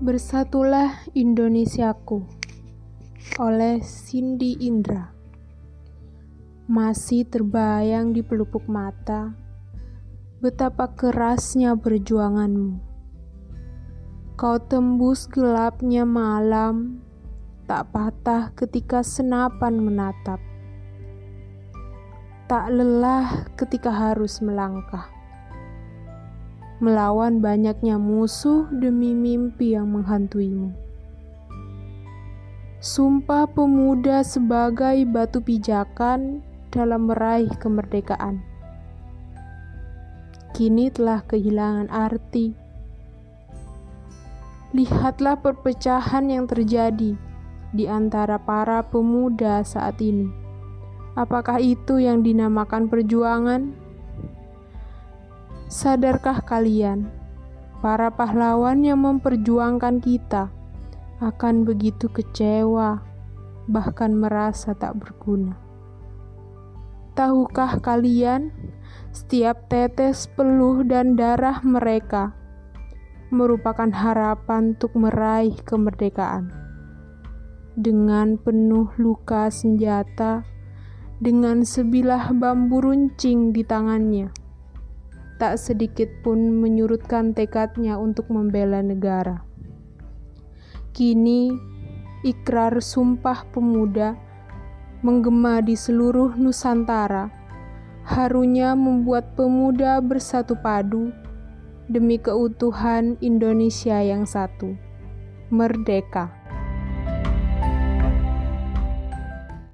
Bersatulah Indonesiaku oleh Cindy Indra. Masih terbayang di pelupuk mata Betapa kerasnya perjuanganmu. Kau tembus gelapnya malam Tak patah ketika senapan menatap. Tak lelah ketika harus melangkah melawan banyaknya musuh demi mimpi yang menghantuimu. Sumpah pemuda sebagai batu pijakan dalam meraih kemerdekaan. Kini telah kehilangan arti. Lihatlah perpecahan yang terjadi di antara para pemuda saat ini. Apakah itu yang dinamakan perjuangan? Sadarkah kalian, para pahlawan yang memperjuangkan kita akan begitu kecewa, bahkan merasa tak berguna? Tahukah kalian, setiap tetes peluh dan darah mereka merupakan harapan untuk meraih kemerdekaan. Dengan penuh luka senjata, dengan sebilah bambu runcing di tangannya tak sedikit pun menyurutkan tekadnya untuk membela negara. Kini, ikrar sumpah pemuda menggema di seluruh Nusantara, harunya membuat pemuda bersatu padu demi keutuhan Indonesia yang satu, merdeka.